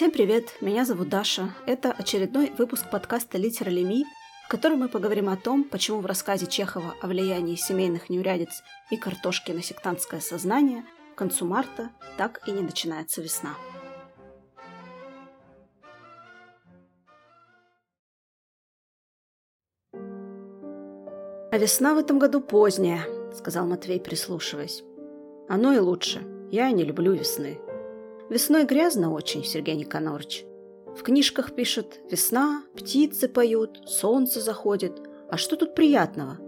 Всем привет, меня зовут Даша. Это очередной выпуск подкаста «Литера Леми», в котором мы поговорим о том, почему в рассказе Чехова о влиянии семейных неурядиц и картошки на сектантское сознание к концу марта так и не начинается весна. «А весна в этом году поздняя», — сказал Матвей, прислушиваясь. «Оно и лучше. Я не люблю весны. Весной грязно очень, Сергей Никонорович. В книжках пишут «весна», птицы поют, солнце заходит. А что тут приятного?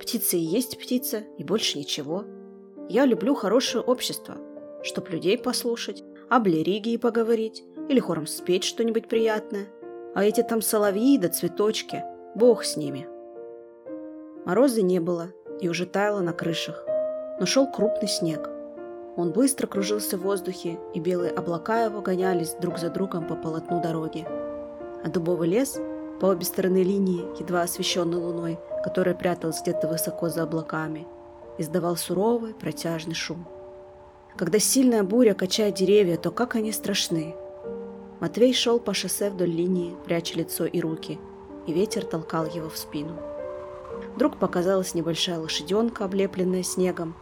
Птица и есть птица, и больше ничего. Я люблю хорошее общество, чтоб людей послушать, об религии поговорить или хором спеть что-нибудь приятное. А эти там соловьи да цветочки, бог с ними. Мороза не было и уже таяло на крышах, но шел крупный снег – он быстро кружился в воздухе, и белые облака его гонялись друг за другом по полотну дороги. А дубовый лес по обе стороны линии, едва освещенный луной, которая пряталась где-то высоко за облаками, издавал суровый протяжный шум. Когда сильная буря качает деревья, то как они страшны. Матвей шел по шоссе вдоль линии, пряча лицо и руки, и ветер толкал его в спину. Вдруг показалась небольшая лошаденка, облепленная снегом,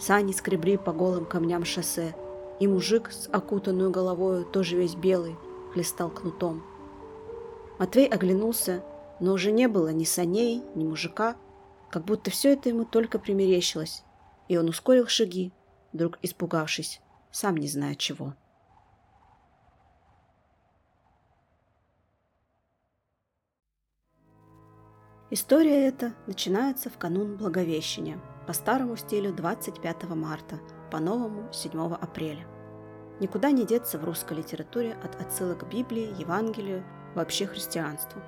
Сани скребли по голым камням шоссе, и мужик с окутанную головой, тоже весь белый, хлестал кнутом. Матвей оглянулся, но уже не было ни саней, ни мужика, как будто все это ему только примерещилось, и он ускорил шаги, вдруг испугавшись, сам не зная чего. История эта начинается в канун Благовещения – по старому стилю 25 марта, по новому 7 апреля. Никуда не деться в русской литературе от отсылок к Библии, Евангелию, вообще христианству.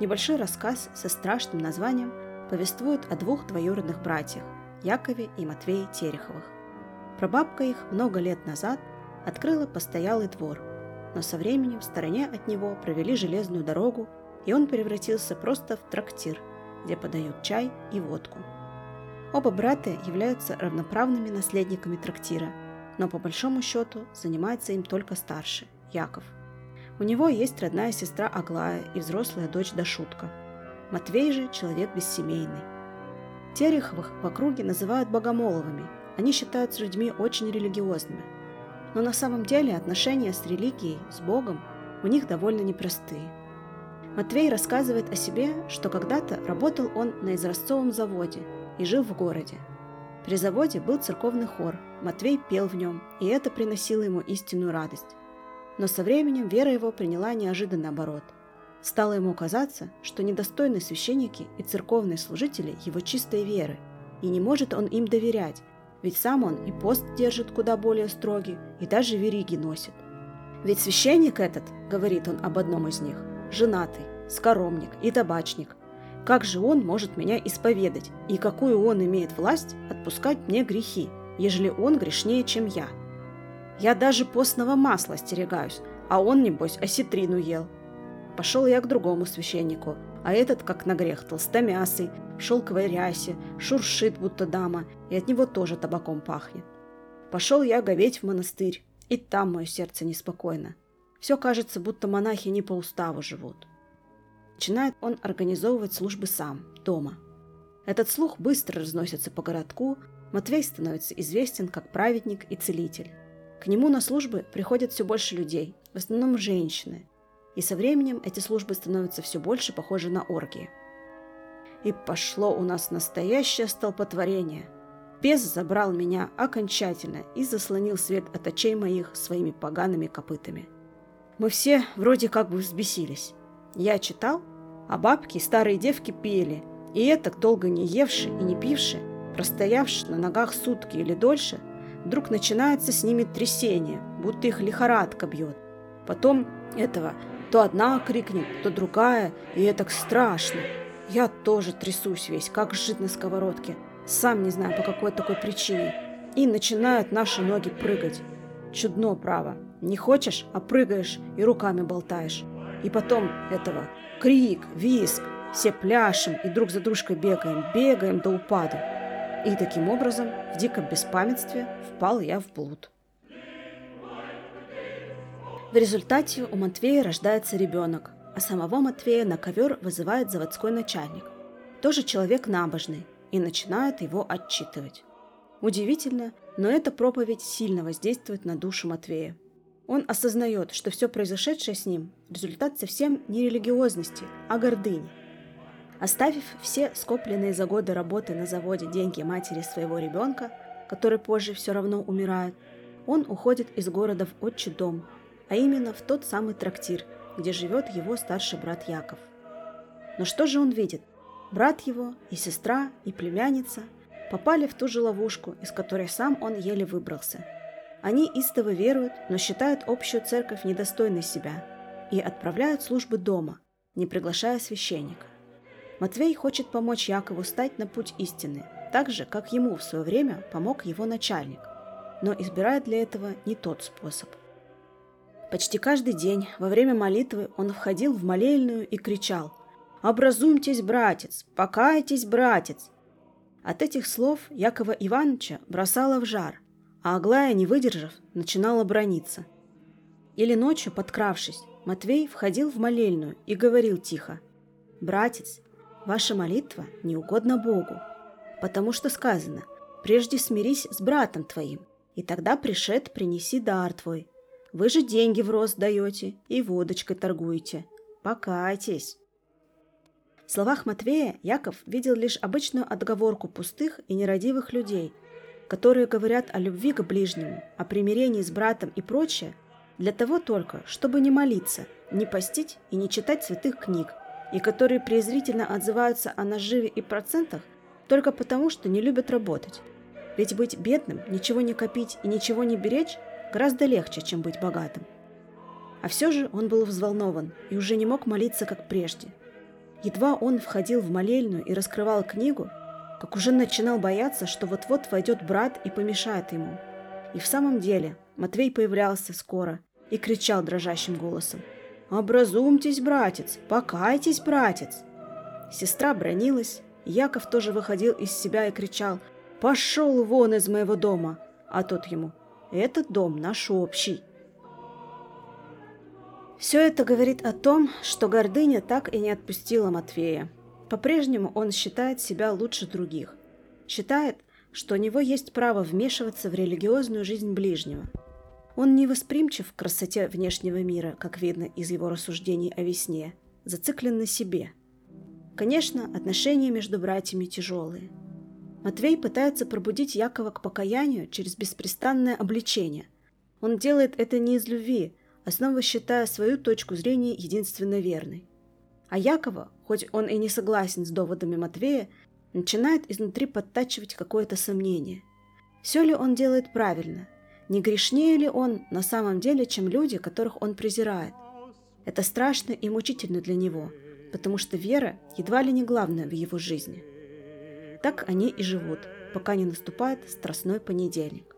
Небольшой рассказ со страшным названием повествует о двух двоюродных братьях – Якове и Матвее Тереховых. Прабабка их много лет назад открыла постоялый двор, но со временем в стороне от него провели железную дорогу, и он превратился просто в трактир, где подают чай и водку – Оба брата являются равноправными наследниками трактира, но по большому счету занимается им только старший, Яков. У него есть родная сестра Аглая и взрослая дочь Дашутка. Матвей же человек бессемейный. Тереховых в округе называют богомоловыми, они считаются людьми очень религиозными. Но на самом деле отношения с религией, с Богом у них довольно непростые. Матвей рассказывает о себе, что когда-то работал он на изразцовом заводе – и жил в городе. При заводе был церковный хор, Матвей пел в нем, и это приносило ему истинную радость. Но со временем вера его приняла неожиданный оборот. Стало ему казаться, что недостойны священники и церковные служители его чистой веры, и не может он им доверять, ведь сам он и пост держит куда более строгий, и даже вериги носит. Ведь священник этот, говорит он об одном из них, женатый, скоромник и табачник – как же он может меня исповедать, и какую он имеет власть отпускать мне грехи, ежели он грешнее, чем я? Я даже постного масла остерегаюсь, а он, небось, осетрину ел. Пошел я к другому священнику, а этот, как на грех, толстомясый, в шелковой рясе, шуршит, будто дама, и от него тоже табаком пахнет. Пошел я говеть в монастырь, и там мое сердце неспокойно. Все кажется, будто монахи не по уставу живут. Начинает он организовывать службы сам, дома. Этот слух быстро разносится по городку, Матвей становится известен как праведник и целитель. К нему на службы приходят все больше людей, в основном женщины. И со временем эти службы становятся все больше похожи на оргии. И пошло у нас настоящее столпотворение. Бес забрал меня окончательно и заслонил свет от очей моих своими погаными копытами. Мы все вроде как бы взбесились. Я читал, а бабки и старые девки пели, и это долго не евши и не пивши, простоявши на ногах сутки или дольше, вдруг начинается с ними трясение, будто их лихорадка бьет. Потом этого то одна крикнет, то другая, и это страшно. Я тоже трясусь весь, как жид на сковородке, сам не знаю по какой такой причине. И начинают наши ноги прыгать. Чудно, право. Не хочешь, а прыгаешь и руками болтаешь. И потом этого крик, визг, все пляшем и друг за дружкой бегаем, бегаем до упаду. И таким образом в диком беспамятстве впал я в блуд. В результате у Матвея рождается ребенок, а самого Матвея на ковер вызывает заводской начальник, тоже человек набожный, и начинает его отчитывать. Удивительно, но эта проповедь сильно воздействует на душу Матвея. Он осознает, что все произошедшее с ним – результат совсем не религиозности, а гордыни. Оставив все скопленные за годы работы на заводе деньги матери своего ребенка, который позже все равно умирает, он уходит из города в отчий дом, а именно в тот самый трактир, где живет его старший брат Яков. Но что же он видит? Брат его, и сестра, и племянница попали в ту же ловушку, из которой сам он еле выбрался. Они истово веруют, но считают общую церковь недостойной себя и отправляют службы дома, не приглашая священника. Матвей хочет помочь Якову стать на путь истины, так же, как ему в свое время помог его начальник, но избирает для этого не тот способ. Почти каждый день во время молитвы он входил в молельную и кричал «Образумьтесь, братец! Покайтесь, братец!» От этих слов Якова Ивановича бросало в жар, а Аглая, не выдержав, начинала брониться. Или ночью, подкравшись, Матвей входил в молельную и говорил тихо «Братец, ваша молитва не угодна Богу, потому что сказано «Прежде смирись с братом твоим, и тогда пришед принеси дар твой. Вы же деньги в рост даете и водочкой торгуете. Покайтесь». В словах Матвея Яков видел лишь обычную отговорку пустых и нерадивых людей, которые говорят о любви к ближнему, о примирении с братом и прочее, для того только, чтобы не молиться, не постить и не читать святых книг, и которые презрительно отзываются о наживе и процентах только потому, что не любят работать. Ведь быть бедным, ничего не копить и ничего не беречь гораздо легче, чем быть богатым. А все же он был взволнован и уже не мог молиться, как прежде – Едва он входил в молельную и раскрывал книгу, как уже начинал бояться, что вот-вот войдет брат и помешает ему. И в самом деле Матвей появлялся скоро и кричал дрожащим голосом. «Образумьтесь, братец! Покайтесь, братец!» Сестра бронилась, Яков тоже выходил из себя и кричал «Пошел вон из моего дома!» А тот ему «Этот дом наш общий!» Все это говорит о том, что гордыня так и не отпустила Матвея. По-прежнему он считает себя лучше других. Считает, что у него есть право вмешиваться в религиозную жизнь ближнего. Он не восприимчив к красоте внешнего мира, как видно из его рассуждений о весне, зациклен на себе. Конечно, отношения между братьями тяжелые. Матвей пытается пробудить Якова к покаянию через беспрестанное обличение. Он делает это не из любви, основа считая свою точку зрения единственно верной. А Якова, хоть он и не согласен с доводами Матвея, начинает изнутри подтачивать какое-то сомнение. Все ли он делает правильно? Не грешнее ли он на самом деле, чем люди, которых он презирает? Это страшно и мучительно для него, потому что вера едва ли не главная в его жизни. Так они и живут, пока не наступает страстной понедельник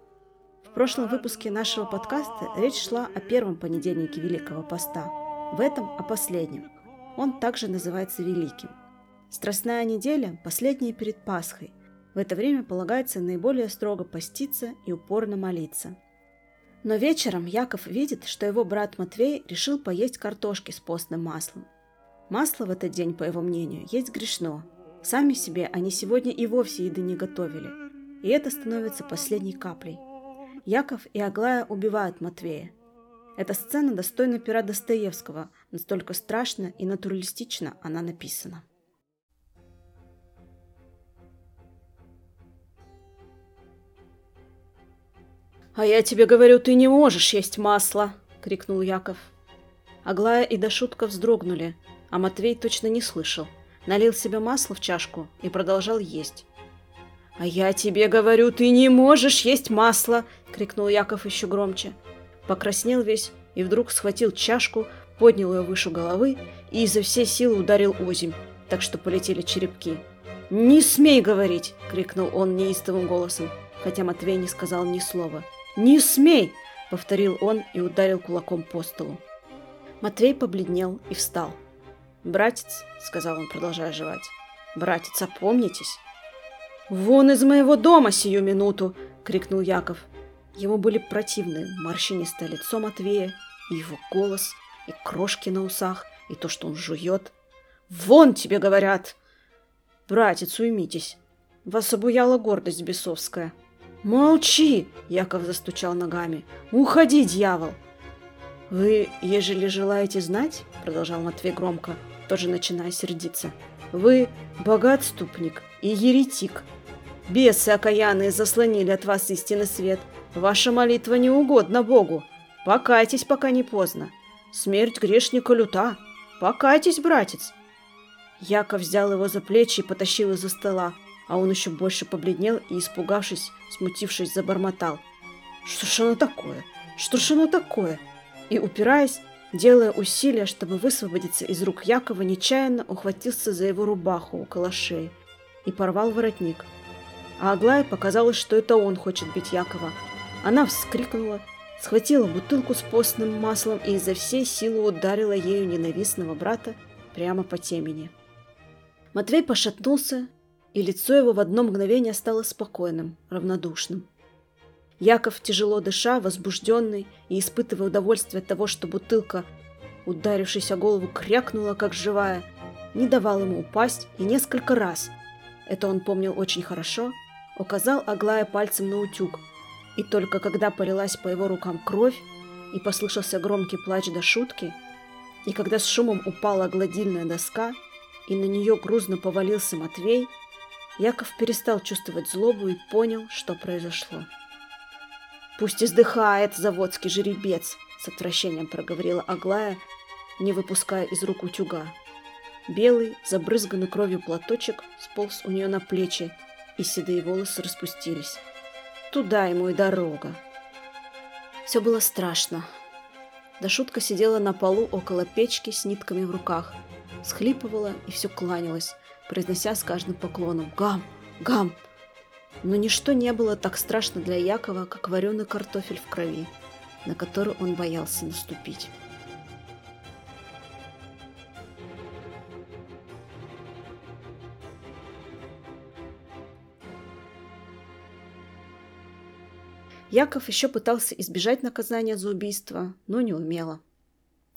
прошлом выпуске нашего подкаста речь шла о первом понедельнике Великого Поста, в этом о последнем. Он также называется Великим. Страстная неделя – последняя перед Пасхой. В это время полагается наиболее строго поститься и упорно молиться. Но вечером Яков видит, что его брат Матвей решил поесть картошки с постным маслом. Масло в этот день, по его мнению, есть грешно. Сами себе они сегодня и вовсе еды не готовили. И это становится последней каплей. Яков и Аглая убивают Матвея. Эта сцена достойна пера Достоевского, настолько страшно и натуралистично она написана. «А я тебе говорю, ты не можешь есть масло!» — крикнул Яков. Аглая и Дашутка вздрогнули, а Матвей точно не слышал. Налил себе масло в чашку и продолжал есть. «А я тебе говорю, ты не можешь есть масло!» — крикнул Яков еще громче. Покраснел весь и вдруг схватил чашку, поднял ее выше головы и изо всей силы ударил озимь, так что полетели черепки. «Не смей говорить!» — крикнул он неистовым голосом, хотя Матвей не сказал ни слова. «Не смей!» — повторил он и ударил кулаком по столу. Матвей побледнел и встал. «Братец», — сказал он, продолжая жевать, — «братец, опомнитесь!» «Вон из моего дома сию минуту!» — крикнул Яков. Ему были противны морщинистое лицо Матвея и его голос, и крошки на усах, и то, что он жует. «Вон тебе говорят!» «Братец, уймитесь, вас обуяла гордость бесовская». «Молчи!» — Яков застучал ногами. «Уходи, дьявол!» «Вы, ежели желаете знать, — продолжал Матвей громко, тоже начиная сердиться, — вы богатступник и еретик. Бесы окаянные заслонили от вас истинный свет. Ваша молитва не угодна Богу. Покайтесь, пока не поздно. Смерть грешника люта. Покайтесь, братец!» Яков взял его за плечи и потащил из-за стола, а он еще больше побледнел и, испугавшись, смутившись, забормотал. «Что ж оно такое? Что ж оно такое?» И, упираясь, делая усилия, чтобы высвободиться из рук Якова, нечаянно ухватился за его рубаху около шеи и порвал воротник. А Аглае показалось, что это он хочет бить Якова. Она вскрикнула, схватила бутылку с постным маслом и изо всей силы ударила ею ненавистного брата прямо по темени. Матвей пошатнулся, и лицо его в одно мгновение стало спокойным, равнодушным. Яков, тяжело дыша, возбужденный и испытывая удовольствие от того, что бутылка, ударившись о голову, крякнула, как живая, не давал ему упасть и несколько раз, это он помнил очень хорошо, указал Аглая пальцем на утюг, и только когда полилась по его рукам кровь и послышался громкий плач до шутки, и когда с шумом упала гладильная доска, и на нее грузно повалился Матвей, Яков перестал чувствовать злобу и понял, что произошло. «Пусть издыхает заводский жеребец!» — с отвращением проговорила Аглая, не выпуская из рук утюга. Белый, забрызганный кровью платочек сполз у нее на плечи, и седые волосы распустились. Туда ему и дорога. Все было страшно. Дашутка сидела на полу около печки с нитками в руках, схлипывала и все кланялась, произнося с каждым поклоном «Гам! Гам!» Но ничто не было так страшно для Якова, как вареный картофель в крови, на который он боялся наступить. Яков еще пытался избежать наказания за убийство, но не умело.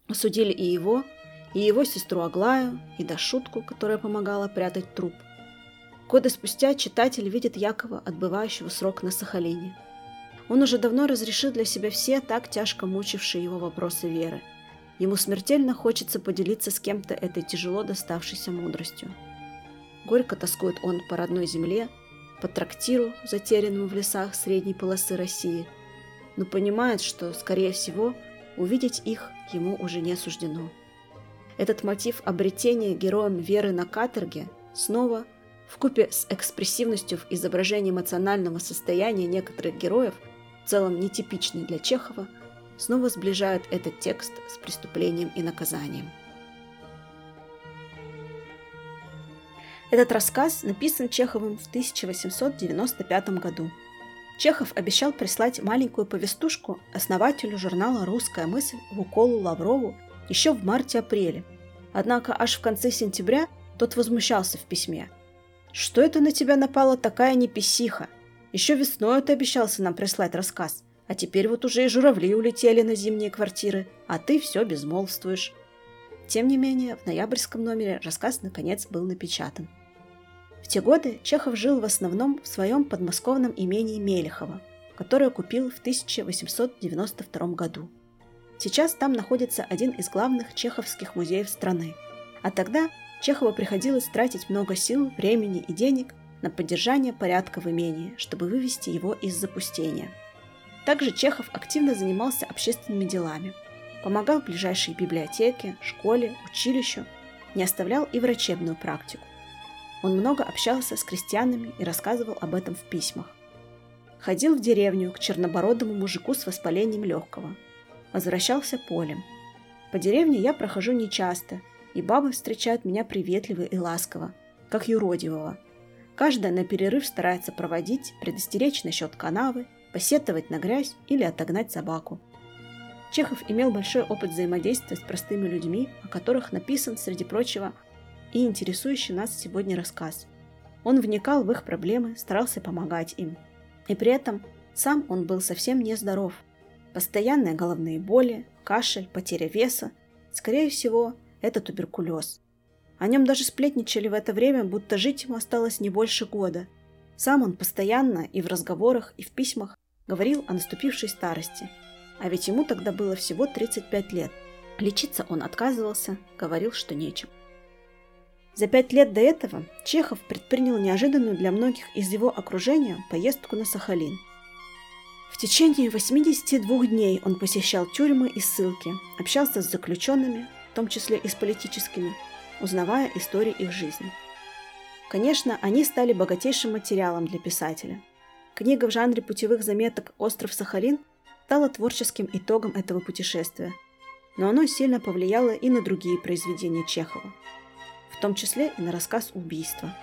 Осудили и его, и его сестру Аглаю, и Дашутку, которая помогала прятать труп – Годы спустя читатель видит Якова, отбывающего срок на Сахалине. Он уже давно разрешил для себя все так тяжко мучившие его вопросы веры. Ему смертельно хочется поделиться с кем-то этой тяжело доставшейся мудростью. Горько тоскует он по родной земле, по трактиру, затерянному в лесах средней полосы России, но понимает, что, скорее всего, увидеть их ему уже не суждено. Этот мотив обретения героем веры на каторге снова – в купе с экспрессивностью в изображении эмоционального состояния некоторых героев, в целом нетипичный для Чехова, снова сближают этот текст с преступлением и наказанием. Этот рассказ написан Чеховым в 1895 году. Чехов обещал прислать маленькую повестушку основателю журнала «Русская мысль» Вуколу Лаврову еще в марте-апреле. Однако аж в конце сентября тот возмущался в письме – что это на тебя напала такая неписиха? Еще весной ты обещался нам прислать рассказ, а теперь вот уже и журавли улетели на зимние квартиры, а ты все безмолвствуешь. Тем не менее, в ноябрьском номере рассказ наконец был напечатан. В те годы Чехов жил в основном в своем подмосковном имении Мелехово, которое купил в 1892 году. Сейчас там находится один из главных чеховских музеев страны, а тогда Чехову приходилось тратить много сил, времени и денег на поддержание порядка в имении, чтобы вывести его из запустения. Также Чехов активно занимался общественными делами, помогал ближайшей библиотеке, школе, училищу, не оставлял и врачебную практику. Он много общался с крестьянами и рассказывал об этом в письмах. Ходил в деревню к чернобородому мужику с воспалением легкого. Возвращался полем. По деревне я прохожу нечасто и бабы встречают меня приветливо и ласково, как юродивого. Каждая на перерыв старается проводить, предостеречь насчет канавы, посетовать на грязь или отогнать собаку. Чехов имел большой опыт взаимодействия с простыми людьми, о которых написан, среди прочего, и интересующий нас сегодня рассказ. Он вникал в их проблемы, старался помогать им. И при этом сам он был совсем нездоров. Постоянные головные боли, кашель, потеря веса. Скорее всего, это туберкулез. О нем даже сплетничали в это время, будто жить ему осталось не больше года. Сам он постоянно и в разговорах, и в письмах говорил о наступившей старости. А ведь ему тогда было всего 35 лет. Лечиться он отказывался, говорил, что нечем. За пять лет до этого Чехов предпринял неожиданную для многих из его окружения поездку на Сахалин. В течение 82 дней он посещал тюрьмы и ссылки, общался с заключенными, в том числе и с политическими, узнавая истории их жизни. Конечно, они стали богатейшим материалом для писателя. Книга в жанре путевых заметок «Остров Сахалин» стала творческим итогом этого путешествия, но оно сильно повлияло и на другие произведения Чехова – в том числе и на рассказ «Убийство».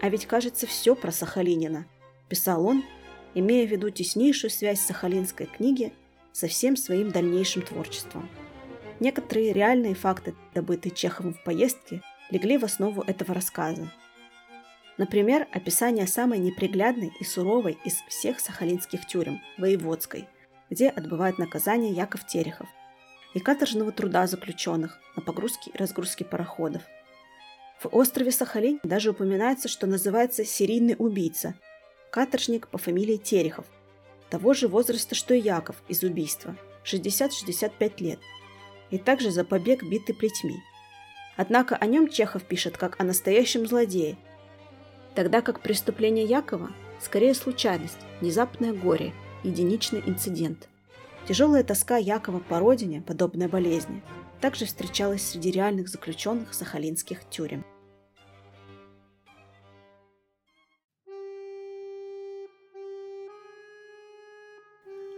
А ведь кажется все про Сахалинина, писал он, имея в виду теснейшую связь сахалинской книги со всем своим дальнейшим творчеством. Некоторые реальные факты, добытые Чеховым в поездке, легли в основу этого рассказа. Например, описание самой неприглядной и суровой из всех сахалинских тюрем – Воеводской, где отбывает наказание Яков Терехов, и каторжного труда заключенных на погрузке и разгрузке пароходов – в острове Сахалин даже упоминается, что называется серийный убийца, каторжник по фамилии Терехов, того же возраста, что и Яков из убийства, 60-65 лет, и также за побег биты плетьми. Однако о нем Чехов пишет как о настоящем злодее, тогда как преступление Якова скорее случайность, внезапное горе, единичный инцидент. Тяжелая тоска Якова по родине, подобная болезни, также встречалась среди реальных заключенных сахалинских тюрем.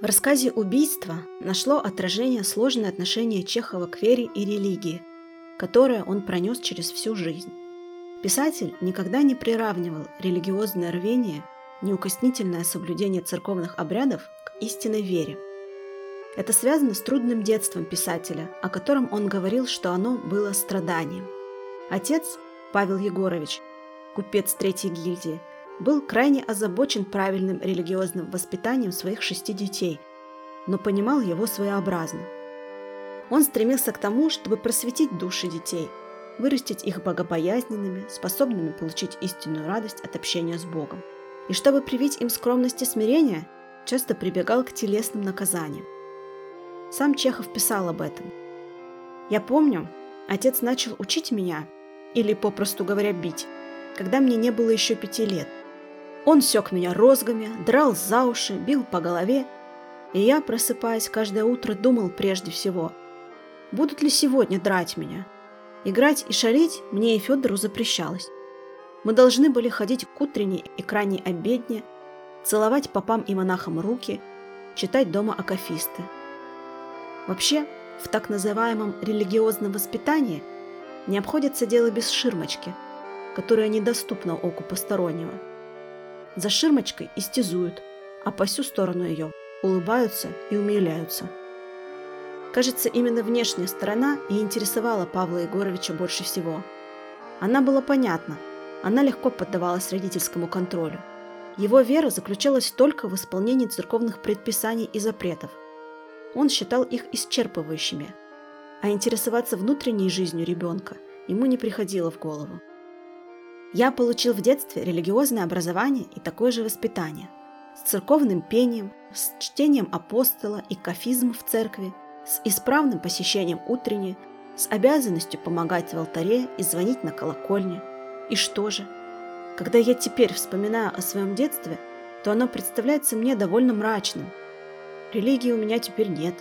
В рассказе «Убийство» нашло отражение сложное отношение Чехова к вере и религии, которое он пронес через всю жизнь. Писатель никогда не приравнивал религиозное рвение, неукоснительное соблюдение церковных обрядов к истинной вере – это связано с трудным детством писателя, о котором он говорил, что оно было страданием. Отец, Павел Егорович, купец третьей гильдии, был крайне озабочен правильным религиозным воспитанием своих шести детей, но понимал его своеобразно. Он стремился к тому, чтобы просветить души детей, вырастить их богобоязненными, способными получить истинную радость от общения с Богом. И чтобы привить им скромность и смирение, часто прибегал к телесным наказаниям. Сам Чехов писал об этом. Я помню, отец начал учить меня, или, попросту говоря, бить, когда мне не было еще пяти лет. Он сёк меня розгами, драл за уши, бил по голове, и я, просыпаясь каждое утро, думал прежде всего, будут ли сегодня драть меня. Играть и шалить мне и Федору запрещалось. Мы должны были ходить к утренней и крайней обедне, целовать попам и монахам руки, читать дома акафисты – Вообще, в так называемом религиозном воспитании не обходится дело без ширмочки, которая недоступна оку постороннего. За ширмочкой истязуют, а по всю сторону ее улыбаются и умиляются. Кажется, именно внешняя сторона и интересовала Павла Егоровича больше всего. Она была понятна, она легко поддавалась родительскому контролю. Его вера заключалась только в исполнении церковных предписаний и запретов – он считал их исчерпывающими, а интересоваться внутренней жизнью ребенка ему не приходило в голову. Я получил в детстве религиозное образование и такое же воспитание. С церковным пением, с чтением апостола и кафизм в церкви, с исправным посещением утренней, с обязанностью помогать в алтаре и звонить на колокольне. И что же? Когда я теперь вспоминаю о своем детстве, то оно представляется мне довольно мрачным – Религии у меня теперь нет.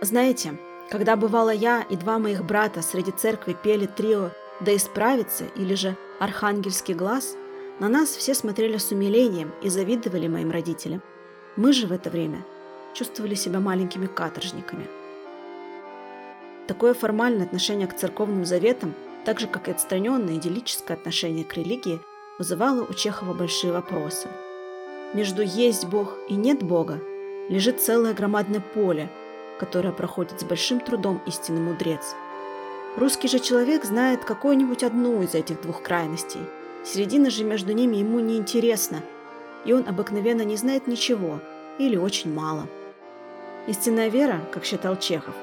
Знаете, когда бывало я и два моих брата среди церкви пели трио «Да исправится» или же «Архангельский глаз», на нас все смотрели с умилением и завидовали моим родителям. Мы же в это время чувствовали себя маленькими каторжниками. Такое формальное отношение к церковным заветам, так же как и отстраненное идиллическое отношение к религии, вызывало у Чехова большие вопросы. Между «есть Бог» и «нет Бога» лежит целое громадное поле, которое проходит с большим трудом истинный мудрец. Русский же человек знает какую-нибудь одну из этих двух крайностей. Середина же между ними ему не интересна, и он обыкновенно не знает ничего или очень мало. Истинная вера, как считал Чехов,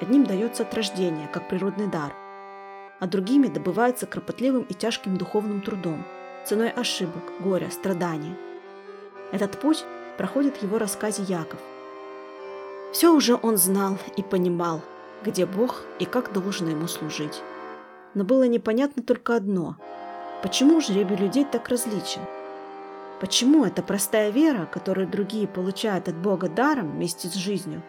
одним дается от рождения, как природный дар, а другими добывается кропотливым и тяжким духовным трудом, ценой ошибок, горя, страданий. Этот путь проходит в его рассказе Яков. Все уже он знал и понимал, где Бог и как должно ему служить. Но было непонятно только одно – почему жребий людей так различен? Почему эта простая вера, которую другие получают от Бога даром вместе с жизнью,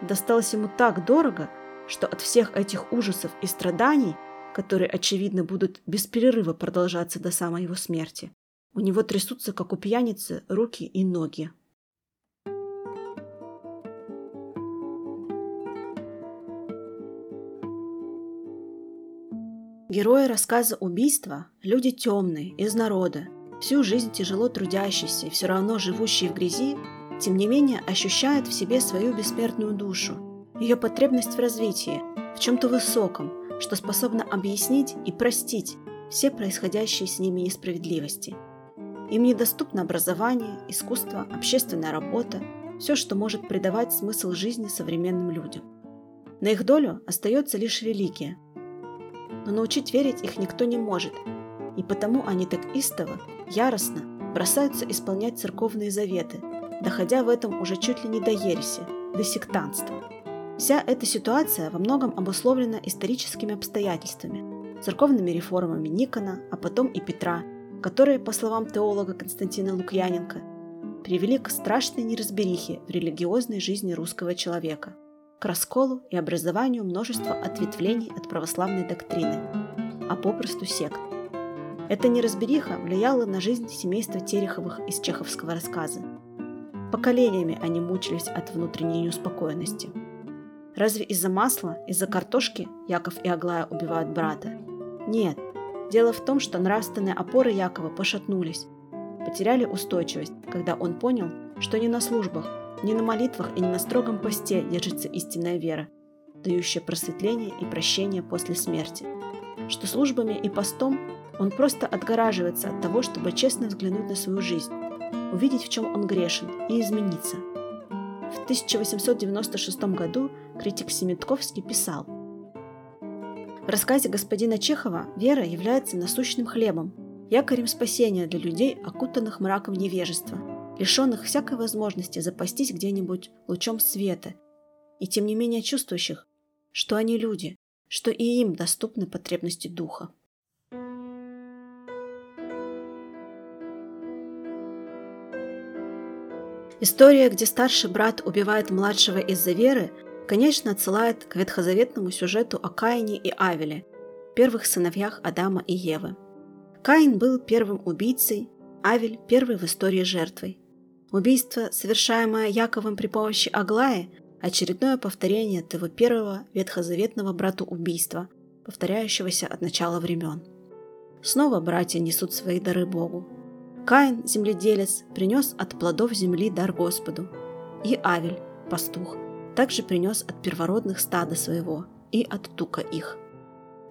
досталась ему так дорого, что от всех этих ужасов и страданий, которые, очевидно, будут без перерыва продолжаться до самой его смерти, у него трясутся, как у пьяницы, руки и ноги. Герои рассказа «Убийства» – люди темные, из народа, всю жизнь тяжело трудящиеся и все равно живущие в грязи, тем не менее ощущают в себе свою бессмертную душу, ее потребность в развитии, в чем-то высоком, что способно объяснить и простить все происходящие с ними несправедливости. Им недоступно образование, искусство, общественная работа, все, что может придавать смысл жизни современным людям. На их долю остается лишь религия – но научить верить их никто не может, и потому они так истово, яростно бросаются исполнять церковные заветы, доходя в этом уже чуть ли не до ереси, до сектанства. Вся эта ситуация во многом обусловлена историческими обстоятельствами, церковными реформами Никона, а потом и Петра, которые, по словам теолога Константина Лукьяненко, привели к страшной неразберихе в религиозной жизни русского человека – к расколу и образованию множества ответвлений от православной доктрины, а попросту сект. Эта неразбериха влияла на жизнь семейства Тереховых из чеховского рассказа. Поколениями они мучились от внутренней неуспокоенности. Разве из-за масла, из-за картошки Яков и Аглая убивают брата? Нет. Дело в том, что нравственные опоры Якова пошатнулись, потеряли устойчивость, когда он понял, что не на службах, не на молитвах и не на строгом посте держится истинная вера, дающая просветление и прощение после смерти. Что службами и постом он просто отгораживается от того, чтобы честно взглянуть на свою жизнь, увидеть, в чем он грешен, и измениться. В 1896 году критик Семитковский писал В рассказе господина Чехова вера является насущным хлебом, якорем спасения для людей, окутанных мраком невежества – лишенных всякой возможности запастись где-нибудь лучом света, и тем не менее чувствующих, что они люди, что и им доступны потребности духа. История, где старший брат убивает младшего из-за веры, конечно, отсылает к ветхозаветному сюжету о Каине и Авеле, первых сыновьях Адама и Евы. Каин был первым убийцей, Авель – первой в истории жертвой. Убийство, совершаемое Яковом при помощи Аглаи, очередное повторение того первого ветхозаветного брату убийства, повторяющегося от начала времен. Снова братья несут свои дары Богу. Каин, земледелец, принес от плодов земли дар Господу. И Авель, пастух, также принес от первородных стада своего и от тука их.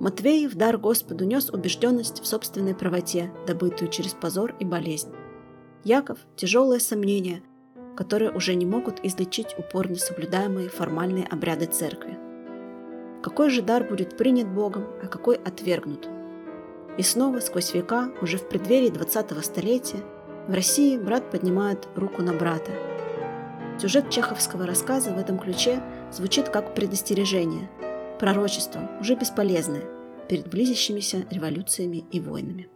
Матвей в дар Господу нес убежденность в собственной правоте, добытую через позор и болезнь. Яков – тяжелые сомнения, которые уже не могут излечить упорно соблюдаемые формальные обряды церкви. Какой же дар будет принят Богом, а какой отвергнут? И снова, сквозь века, уже в преддверии 20-го столетия, в России брат поднимает руку на брата. Сюжет чеховского рассказа в этом ключе звучит как предостережение, пророчество, уже бесполезное, перед близящимися революциями и войнами.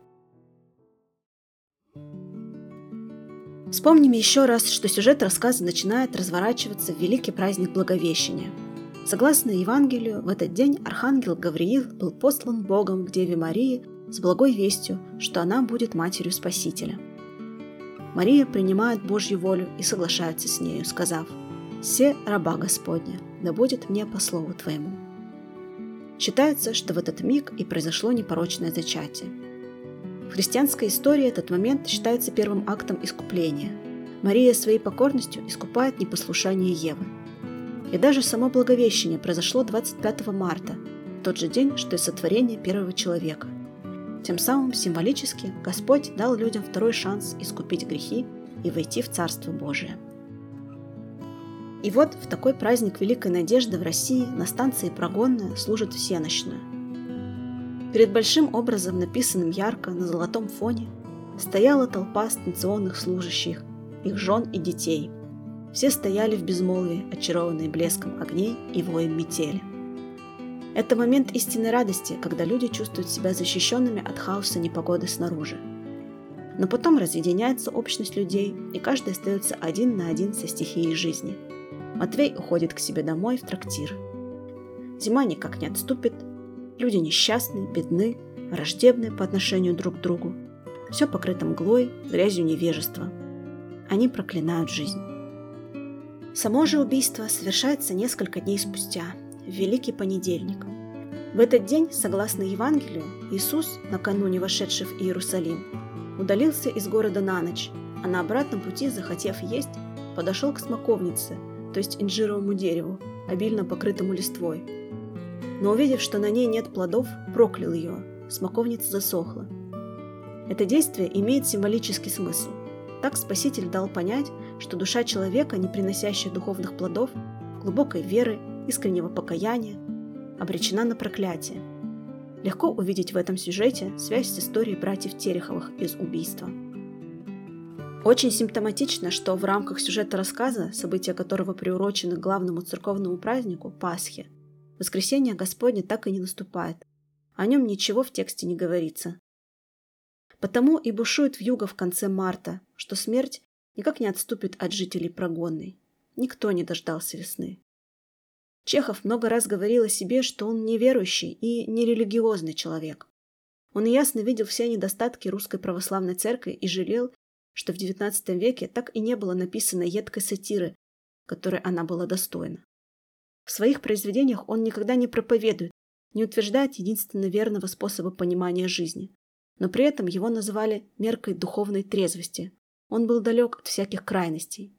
Вспомним еще раз, что сюжет рассказа начинает разворачиваться в великий праздник Благовещения. Согласно Евангелию, в этот день архангел Гавриил был послан Богом к Деве Марии с благой вестью, что она будет матерью Спасителя. Мария принимает Божью волю и соглашается с нею, сказав «Се раба Господня, да будет мне по слову Твоему». Считается, что в этот миг и произошло непорочное зачатие – в христианской истории этот момент считается первым актом искупления. Мария своей покорностью искупает непослушание Евы. И даже само Благовещение произошло 25 марта, тот же день, что и сотворение первого человека. Тем самым символически Господь дал людям второй шанс искупить грехи и войти в Царство Божие. И вот в такой праздник Великой Надежды в России на станции Прогонная служит всеночную. Перед большим образом, написанным ярко на золотом фоне, стояла толпа станционных служащих, их жен и детей. Все стояли в безмолвии, очарованные блеском огней и воем метели. Это момент истинной радости, когда люди чувствуют себя защищенными от хаоса непогоды снаружи. Но потом разъединяется общность людей, и каждый остается один на один со стихией жизни. Матвей уходит к себе домой в трактир. Зима никак не отступит, люди несчастны, бедны, враждебны по отношению друг к другу. Все покрыто мглой, грязью невежества. Они проклинают жизнь. Само же убийство совершается несколько дней спустя, в Великий Понедельник. В этот день, согласно Евангелию, Иисус, накануне вошедший в Иерусалим, удалился из города на ночь, а на обратном пути, захотев есть, подошел к смоковнице, то есть инжировому дереву, обильно покрытому листвой. Но увидев, что на ней нет плодов, проклял ее, смоковница засохла. Это действие имеет символический смысл. Так Спаситель дал понять, что душа человека, не приносящая духовных плодов, глубокой веры, искреннего покаяния, обречена на проклятие. Легко увидеть в этом сюжете связь с историей братьев Тереховых из убийства. Очень симптоматично, что в рамках сюжета рассказа, события которого приурочены к главному церковному празднику – Пасхе, воскресенье Господне так и не наступает. О нем ничего в тексте не говорится. Потому и бушует в юго в конце марта, что смерть никак не отступит от жителей прогонной. Никто не дождался весны. Чехов много раз говорил о себе, что он неверующий и нерелигиозный человек. Он ясно видел все недостатки русской православной церкви и жалел, что в XIX веке так и не было написано едкой сатиры, которой она была достойна. В своих произведениях он никогда не проповедует, не утверждает единственно верного способа понимания жизни, но при этом его называли меркой духовной трезвости. Он был далек от всяких крайностей,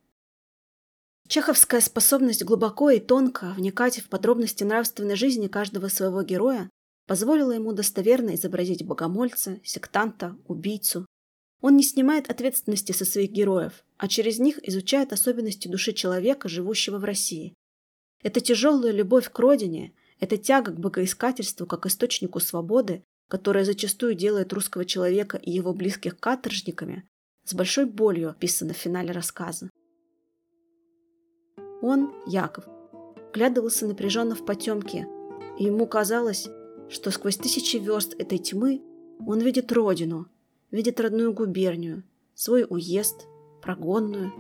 Чеховская способность глубоко и тонко вникать в подробности нравственной жизни каждого своего героя позволила ему достоверно изобразить богомольца, сектанта, убийцу. Он не снимает ответственности со своих героев, а через них изучает особенности души человека, живущего в России. Это тяжелая любовь к родине, это тяга к богоискательству как источнику свободы, которая зачастую делает русского человека и его близких каторжниками, с большой болью описана в финале рассказа. Он, Яков, глядывался напряженно в потемке, и ему казалось, что сквозь тысячи верст этой тьмы он видит родину, видит родную губернию, свой уезд, прогонную,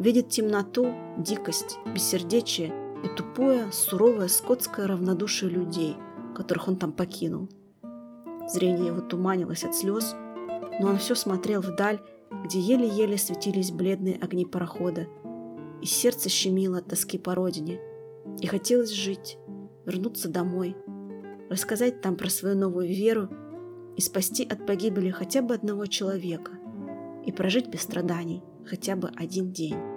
видит темноту, дикость, бессердечие и тупое, суровое скотское равнодушие людей, которых он там покинул. Зрение его туманилось от слез, но он все смотрел вдаль, где еле-еле светились бледные огни парохода, и сердце щемило от тоски по родине. И хотелось жить, вернуться домой, рассказать там про свою новую веру и спасти от погибели хотя бы одного человека и прожить без страданий хотя бы один день.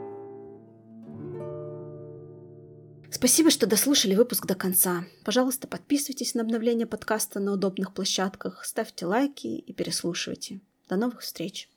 Спасибо, что дослушали выпуск до конца. Пожалуйста, подписывайтесь на обновление подкаста на удобных площадках, ставьте лайки и переслушивайте. До новых встреч!